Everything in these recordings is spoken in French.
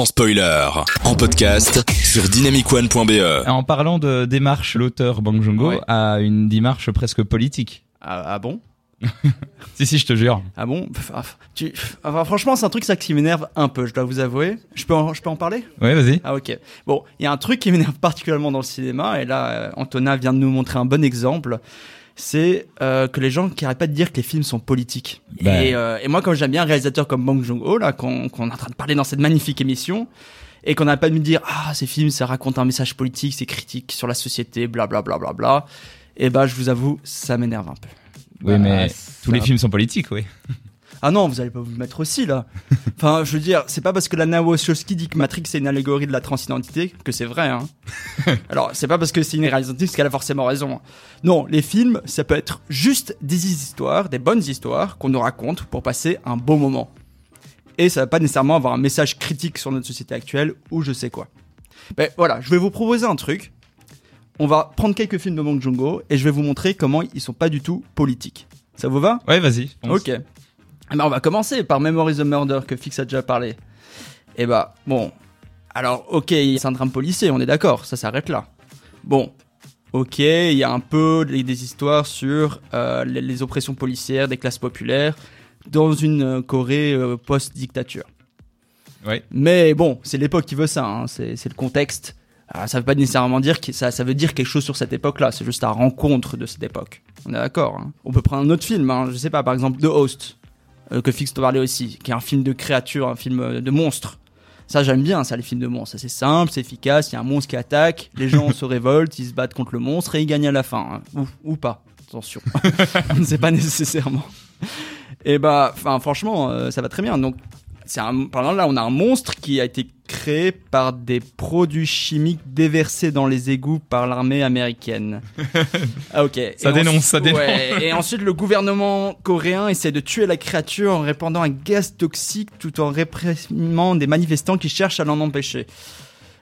sans spoiler. En podcast sur dynamicone.be. En parlant de démarche, l'auteur Bang Ouais. a une démarche presque politique. Ah, ah bon Si, si, je te jure. Ah bon ah, tu... enfin, Franchement, c'est un truc ça qui m'énerve un peu, je dois vous avouer. Je peux en, je peux en parler? Ouais, vas-y. Ah ok. Bon, il y a un truc qui m'énerve particulièrement dans le cinéma, et là, euh, Antonin vient de nous montrer un bon exemple. C'est euh, que les gens qui arrêtent pas de dire que les films sont politiques. Bah. Et, euh, et moi, comme j'aime bien un réalisateur comme Bong Joon-ho, là, qu'on qu'on est en train de parler dans cette magnifique émission, et qu'on n'arrête pas de me dire ah ces films ça raconte un message politique, c'est critique sur la société, bla bla bla bla bla. Et bah je vous avoue, ça m'énerve un peu. Oui, Bah, mais tous les films sont politiques, oui. Ah non, vous allez pas vous mettre aussi là. Enfin, je veux dire, c'est pas parce que Lana Wachowski dit que Matrix c'est une allégorie de la transidentité que c'est vrai. Hein. Alors, c'est pas parce que c'est une réalisatrice qu'elle a forcément raison. Non, les films, ça peut être juste des histoires, des bonnes histoires qu'on nous raconte pour passer un beau moment. Et ça va pas nécessairement avoir un message critique sur notre société actuelle ou je sais quoi. Ben voilà, je vais vous proposer un truc. On va prendre quelques films de Bong Joon-ho et je vais vous montrer comment ils sont pas du tout politiques. Ça vous va? Ouais, vas-y. Ok. Eh ben, on va commencer par Memories of Murder que Fix a déjà parlé. Et bah, bon. Alors, ok, c'est un drame policier, on est d'accord, ça s'arrête là. Bon. Ok, il y a un peu des, histoires sur euh, les, les oppressions policières des classes populaires dans une euh, Corée euh, post-dictature. Ouais. Mais bon, c'est l'époque qui veut ça, hein, c'est le contexte. Ah, ça veut pas nécessairement dire que ça, ça veut dire quelque chose sur cette époque-là, c'est juste la rencontre de cette époque. On est d'accord. hein. On peut prendre un autre film, hein, je sais pas, par exemple The Host, que Fix parlait aussi, qui est un film de créature, un film euh, de monstre. Ça, j'aime bien, ça, les films de monstres. C'est simple, c'est efficace, il y a un monstre qui attaque, les gens se révoltent, ils se battent contre le monstre et ils gagnent à la fin. hein. Ou, ou pas, attention. On ne sait pas nécessairement. Et bah, enfin, franchement, euh, ça va très bien. Donc, c'est un, par exemple, là, on a un monstre qui a été créé par des produits chimiques déversés dans les égouts par l'armée américaine. Ah, ok. Ça Et dénonce, ensuite- ça dénonce. ouais, et ensuite, le gouvernement coréen essaie de tuer la créature en répandant un gaz toxique tout en réprimant des manifestants qui cherchent à l'en empêcher.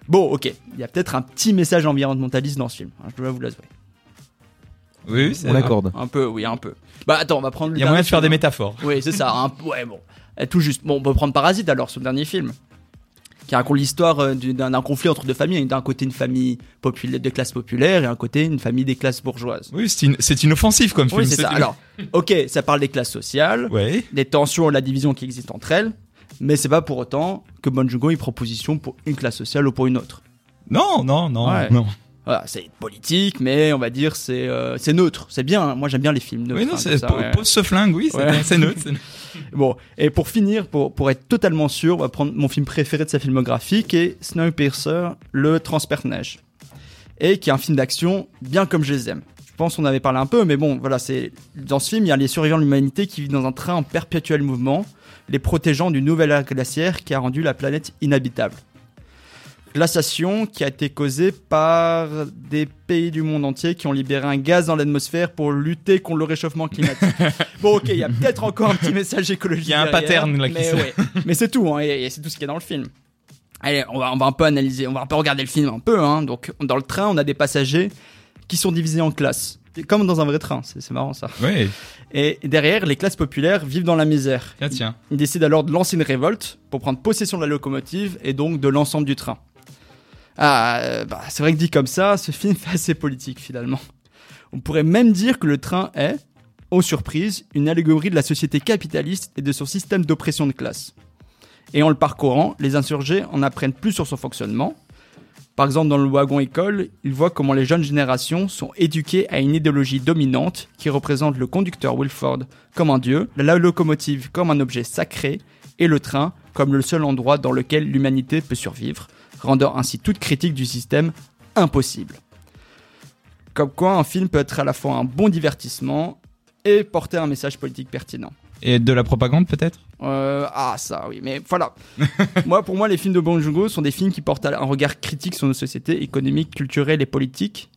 Bon, ok. Il y a peut-être un petit message environnementaliste dans ce film. hein, je dois vous l'avouer. Oui, oui, c'est On l'accorde. Un peu, oui, un peu. Bah, attends, on va prendre le Il y a moyen de faire des hein. métaphores. Oui, c'est ça. un- ouais, bon. Tout juste. Bon, on peut prendre Parasite alors, son dernier film. Qui raconte l'histoire euh, du- d'un conflit entre deux familles. D'un côté, une famille populaire, de classe populaire et un côté, une famille des classes bourgeoises. Oui, c'est une- c'est inoffensif comme film. Oui, c'est ça. une- Alors, ok, ça parle des classes sociales, Ouais. des tensions et la division qui existent entre elles. Mais c'est pas pour autant que Bon Joon-ho il proposition pour une classe sociale ou pour une autre. Non, non, non, Ouais. non. Voilà, c'est politique, mais on va dire c'est euh, c'est neutre. C'est bien. hein. Moi, j'aime bien les films neutres. Oui, non, hein, ça, ouais. pose ce flingue, oui, c'est neutre. Bon, et pour finir, pour, être totalement sûr, on va prendre mon film préféré de sa filmographie, qui est Snowpiercer, le transperce-neige. Et qui est un film d'action bien comme je les aime. Je pense qu'on avait parlé un peu, mais bon, voilà, c'est dans ce film, il y a les survivants de l'humanité qui vivent dans un train en perpétuel mouvement, les protégeant d'une nouvelle ère glaciaire qui a rendu la planète inhabitable. Glaciation qui a été causée par des pays du monde entier qui ont libéré un gaz dans l'atmosphère pour lutter contre le réchauffement climatique. bon, ok, il y a peut-être encore un petit message écologique. Il y a un derrière, pattern, là, qui mais, ouais. mais c'est tout, hein, et, et c'est tout ce qu'il y a dans le film. Allez, on va, on va un peu analyser, on va un peu regarder le film un peu. Hein. Donc, dans le train, on a des passagers qui sont divisés en classes. Comme dans un vrai train, c'est marrant ça. Ouais, Et derrière, les classes populaires vivent dans la misère. tiens, tiens. Ils décident alors de lancer une révolte pour prendre possession de la locomotive et donc de l'ensemble du train. Ah, euh, bah, c'est vrai que dit comme ça, ce film fait assez politique finalement. On pourrait même dire que le train est, aux surprises, une allégorie de la société capitaliste et de son système d'oppression de classe. Et en le parcourant, les insurgés en apprennent plus sur son fonctionnement. Par exemple, dans le wagon école, ils voient comment les jeunes générations sont éduquées à une idéologie dominante qui représente le conducteur Wilford comme un dieu, la locomotive comme un objet sacré et le train comme le seul endroit dans lequel l'humanité peut survivre, rendant ainsi toute critique du système impossible. Comme quoi, un film peut être à la fois un bon divertissement et porter un message politique pertinent. Et de la propagande, peut-être? Euh, ah ça oui, mais voilà. moi, pour moi, les films de Bong Joon-ho sont des films qui portent un regard critique sur nos sociétés économiques, culturelles et politiques.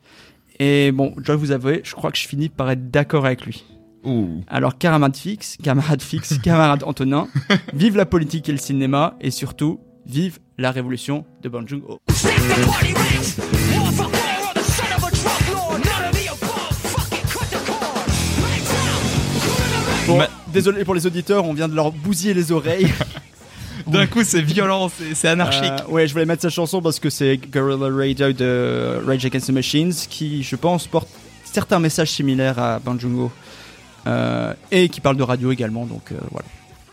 Et bon, je dois vous avouer, je crois que je finis par être d'accord avec lui. Ouh. Alors, camarade fixe, camarade fixe, camarade Antonin, vive la politique et le cinéma, et surtout, vive la révolution de Bong Joon-ho. Bon, Ma- désolé pour les auditeurs, on vient de leur bousiller les oreilles. D'un coup, c'est violent, c'est anarchique. Euh, ouais, je voulais mettre cette chanson parce que c'est Guerrilla Radio de Rage Against the Machines qui, je pense, porte certains messages similaires à Banjungo euh, et qui parle de radio également. Donc euh, voilà,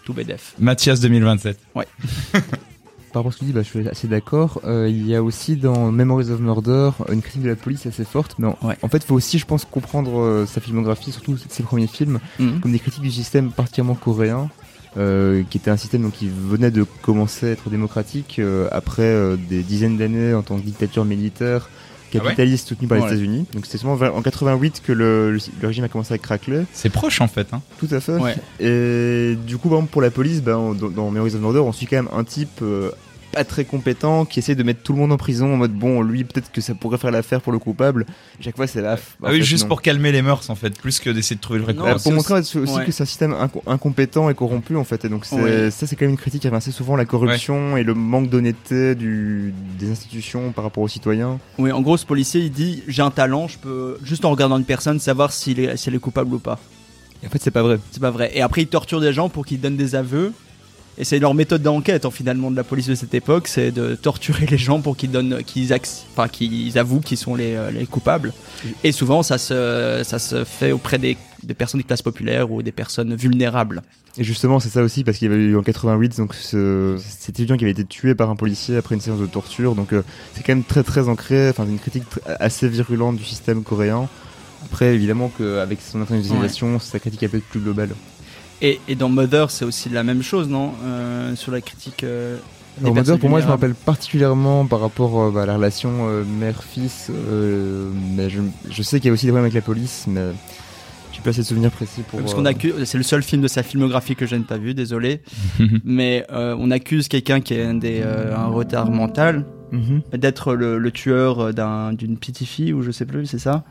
tout BDF. Mathias 2027. Par rapport à ce que tu dis, bah, je suis assez d'accord. Euh, il y a aussi dans Memories of Murder une critique de la police assez forte. Mais en, Ouais. en fait, il faut aussi, je pense, comprendre euh, sa filmographie, surtout ses premiers films, Mhm. comme des critiques du système particulièrement coréen, euh, qui était un système donc, qui venait de commencer à être démocratique euh, après euh, des dizaines d'années en tant que dictature militaire capitaliste soutenue par les Ouais. États-Unis. Donc c'est seulement en 88 que le, le- le régime a commencé à craquer. C'est proche en fait. Hein. Tout à fait. Ouais. Et du coup, par exemple, pour la police, ben, on- dans, dans Memories of Murder, on suit quand même un type euh, pas très compétent qui essaie de mettre tout le monde en prison en mode bon, lui, peut-être que ça pourrait faire l'affaire pour le coupable. Et chaque fois, c'est là. Ah oui, juste pour calmer les mœurs en fait, plus que d'essayer de trouver le vrai Non, coupable. pour c'est montrer aussi, ouais. que c'est un système inco- incompétent et corrompu en fait. Et donc, Ouais. ça, c'est quand même une critique qui revient assez souvent la corruption et le manque d'honnêteté du- des institutions par rapport aux citoyens. Oui, en gros, ce policier il dit J'ai un talent, je peux juste en regardant une personne savoir s'il est, si elle est coupable ou pas. Et en fait, c'est pas vrai. C'est pas vrai. Et après, il torture des gens pour qu'ils donnent des aveux. Et c'est leur méthode d'enquête, en finalement, de la police de cette époque, c'est de torturer les gens pour qu'ils donnent, qu'ils, enfin, qu'ils avouent qu'ils sont les, euh, les coupables. Et souvent, ça se, ça se fait auprès des, des personnes de classe populaire ou des personnes vulnérables. Et justement, c'est ça aussi, parce qu'il y avait eu en 88 donc ce, cet étudiant qui avait été tué par un policier après une séance de torture. Donc euh, c'est quand même très très ancré, enfin une critique assez virulente du système coréen. Après, évidemment qu'avec son internationalisation, sa critique est peut-être plus globale. Et, et dans Mother, c'est aussi la même chose, non Euh, Sur la critique. euh, des Mother, pour moi, je me rappelle particulièrement par rapport euh, bah, à la relation euh, mère-fils, euh, mais je, je sais qu'il y a aussi des problèmes avec la police, mais j'ai pas assez de souvenirs précis pour. Parce euh, qu'on accuse, c'est le seul film de sa filmographie que je n'ai pas vu, désolé. Mais euh, on accuse quelqu'un qui a un, des, euh, un retard mental mhm. d'être le, le tueur d'un- d'une petite fille ou je sais plus, c'est ça?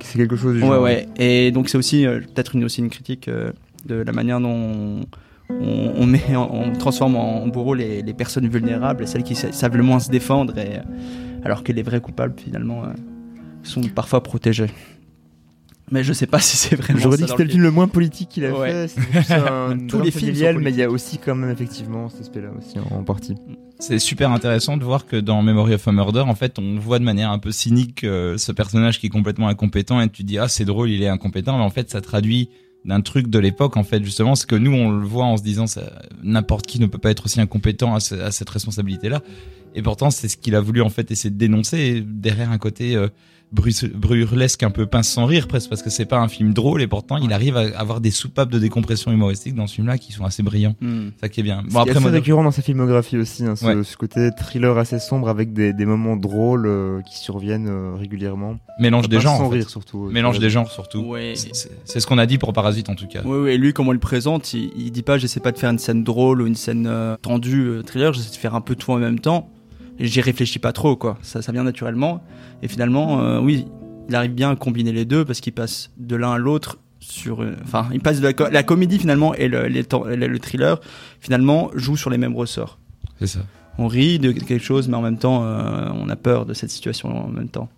C'est quelque chose du Ouais, genre. ouais. Et donc c'est aussi euh, peut-être une, aussi une critique euh, de la manière dont on, on met, on transforme en bourreau les, les personnes vulnérables et celles qui sa- savent le moins se défendre, et, alors que les vrais coupables finalement euh, sont parfois protégés. Mais je sais pas si c'est vraiment. J'aurais dit que c'était le film le moins politique qu'il a Ouais. fait. C'est un Tous les films sont mais il y a aussi quand même effectivement cet aspect-là aussi en, en partie. C'est super intéressant de voir que dans Memory of a Murder, en fait, on voit de manière un peu cynique euh, ce personnage qui est complètement incompétent et tu dis ah c'est drôle, il est incompétent, mais en fait ça traduit d'un truc de l'époque en fait justement, c'est que nous on le voit en se disant n'importe qui ne peut pas être aussi incompétent à cette responsabilité là. Et pourtant c'est ce qu'il a voulu en fait essayer de dénoncer derrière un côté euh, burlesque un peu pince sans rire presque parce que c'est pas un film drôle et pourtant il arrive à avoir des soupapes de décompression humoristique dans ce film là qui sont assez brillants. Hmm. Ça qui est bien. Bon, après, c'est Mother- récurrent dans sa filmographie aussi, hein, ce, Ouais. ce côté thriller assez sombre avec des, des moments drôles euh, qui surviennent euh, régulièrement. mélange des genres. sans en fait. rire surtout. euh, Mélange des genres surtout. Ouais. C'est- ce qu'on a dit pour Parasite en tout cas. Oui, oui, et lui, comment il le présente, il, il dit pas j'essaie pas de faire une scène drôle ou une scène euh, tendue, euh, thriller, j'essaie de faire un peu tout en même temps. J'y réfléchis pas trop, quoi. Ça, ça vient naturellement. Et finalement, euh, oui, il arrive bien à combiner les deux parce qu'il passe de l'un à l'autre sur. euh, Enfin, il passe de la, co- la comédie finalement et les le thriller finalement joue sur les mêmes ressorts. C'est ça. On rit de quelque chose, mais en même temps, euh, on a peur de cette situation en même temps.